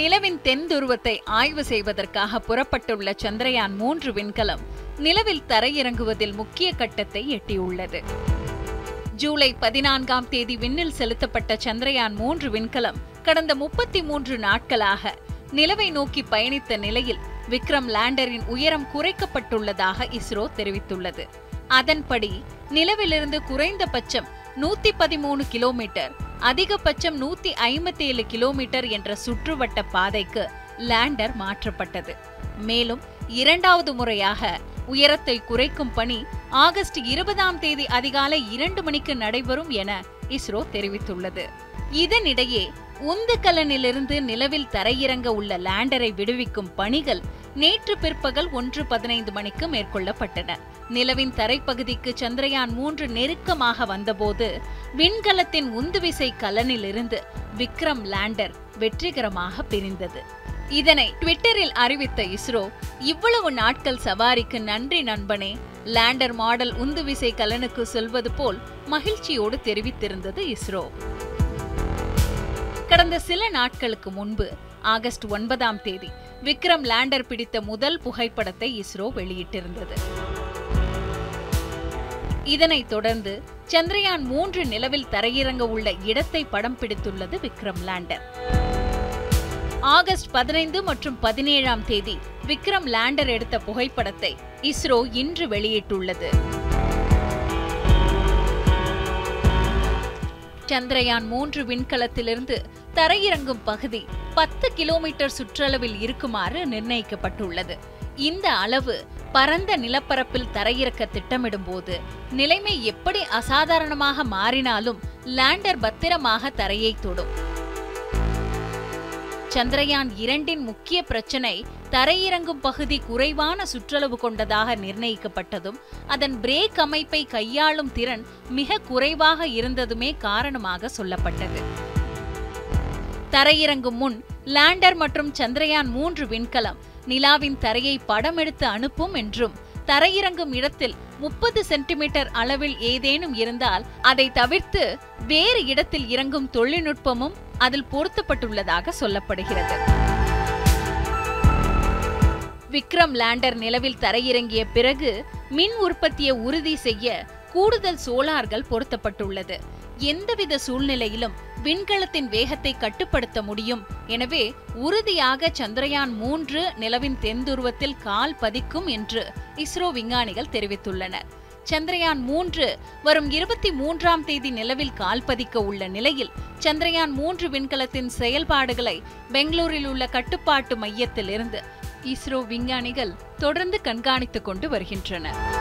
நிலவின் தென் துருவத்தை ஆய்வு செய்வதற்காக புறப்பட்டுள்ள சந்திரயான் மூன்று விண்கலம் நிலவில் தரையிறங்குவதில் முக்கிய கட்டத்தை எட்டியுள்ளது. ஜூலை பதினான்காம் தேதி விண்ணில் செலுத்தப்பட்ட சந்திரயான் மூன்று விண்கலம் கடந்த முப்பத்தி மூன்று நாட்களாக நிலவை நோக்கி பயணித்த நிலையில் விக்ரம் லேண்டரின் உயரம் குறைக்கப்பட்டுள்ளதாக இஸ்ரோ தெரிவித்துள்ளது. அதன்படி நிலவிலிருந்து குறைந்தபட்சம் நூத்தி பதிமூணு கிலோமீட்டர் அதிகபட்சம் நூத்தி ஐம்பத்தி ஏழு கிலோமீட்டர் என்ற சுற்றுவட்ட பாதைக்கு லேண்டர் மாற்றப்பட்டது. மேலும் இரண்டாவது முறையாக உயரத்தை குறைக்கும் பணி ஆகஸ்ட் இருபதாம் தேதி அதிகாலை இரண்டு மணிக்கு நடைபெறும் என இஸ்ரோ தெரிவித்துள்ளது. இதனிடையே உந்துக்கலனிலிருந்து நிலவில் தரையிறங்க உள்ள லேண்டரை விடுவிக்கும் பணிகள் நேற்று பிற்பகல் ஒன்று பதினைந்து மணிக்கு மேற்கொள்ளப்பட்டன. நிலவின் தரைப்பகுதிக்கு சந்திரயான் மூன்று நெருக்கமாக வந்தபோது விண்கலத்தின் உந்துவிசை கலனிலிருந்து விக்ரம் லேண்டர் வெற்றிகரமாக பிரிந்தது. இதனை ட்விட்டரில் அறிவித்த இஸ்ரோ இவ்வளவு நாட்கள் சவாரிக்கு நன்றி நண்பனே. லேண்டர் மாடல் உந்துவிசை கலனுக்கு சொல்வது போல் மகிழ்ச்சியோடு தெரிவித்திருந்தது இஸ்ரோ. கடந்த சில நாட்களுக்கு முன்பு ஆகஸ்ட் ஒன்பதாம் தேதி விக்ரம் லேண்டர் பிடித்த முதல் புகைப்படத்தை இஸ்ரோ வெளியிட்டிருந்தது. இதனைத் தொடர்ந்து சந்திரயான் மூன்று நிலவில் தரையிறங்க உள்ள இடத்தை படம் பிடித்துள்ளது விக்ரம் லேண்டர். ஆகஸ்ட் பதினைந்து மற்றும் பதினேழாம் தேதி விக்ரம் லேண்டர் எடுத்த புகைப்படத்தை இஸ்ரோ இன்று வெளியிட்டுள்ளது. சந்திரயான் மூன்று விண்கலத்திலிருந்து தரையிறங்கும் பகுதி பத்து கிலோமீட்டர் சுற்றளவில் இருக்குமாறு நிர்ணயிக்கப்பட்டுள்ளது. இந்த அளவு பரந்த நிலப்பரப்பில் தரையிறக்க திட்டமிடும்போது நிலைமை எப்படி அசாதாரணமாக மாறினாலும் லேண்டர் பத்திரமாக தரையை தொடும். சந்திரயான் இரண்டின் முக்கிய பிரச்சனை தரையிறங்கும் பகுதி குறைவான சுற்றளவு கொண்டதாக நிர்ணயிக்கப்பட்டதும் அதன் பிரேக் அமைப்பை கையாளும் திறன் மிக குறைவாக இருந்ததுமே காரணமாக சொல்லப்பட்டது. தரையிறங்கும் முன் லேண்டர் மற்றும் சந்திரயான் மூன்று விண்கலம் நிலாவின் தரையை படம் எடுத்து அனுப்பும் என்றும் தரையிறங்கும் இடத்தில் முப்பது சென்டிமீட்டர் அளவில் ஏதேனும் இருந்தால் அதை தவிர்த்து வேறு இடத்தில் இறங்கும் தொழில்நுட்பமும் அதில் பொருத்தப்பட்டுள்ளதாக சொல்லப்படுகிறது. விக்ரம் லேண்டர் நிலவில் தரையிறங்கிய பிறகு மின் உற்பத்தியை உறுதி செய்ய கூடுதல் சோலார்கள் பொருத்தப்பட்டுள்ளது. எந்தவித சூழ்நிலையிலும் விண்கலத்தின் வேகத்தை கட்டுப்படுத்த முடியும். எனவே உறுதியாக சந்திரயான் மூன்று நிலவின் தென்துருவத்தில் கால் பதிக்கும் என்று இஸ்ரோ விஞ்ஞானிகள் தெரிவித்துள்ளனர். சந்திரயான் மூன்று வரும் இருபத்தி மூன்றாம் தேதி நிலவில் கால் பதிக்க உள்ள நிலையில் சந்திரயான் மூன்று விண்கலத்தின் செயல்பாடுகளை பெங்களூரில் உள்ள கட்டுப்பாட்டு மையத்திலிருந்து இஸ்ரோ விஞ்ஞானிகள் தொடர்ந்து கண்காணித்துக் கொண்டு வருகின்றனர்.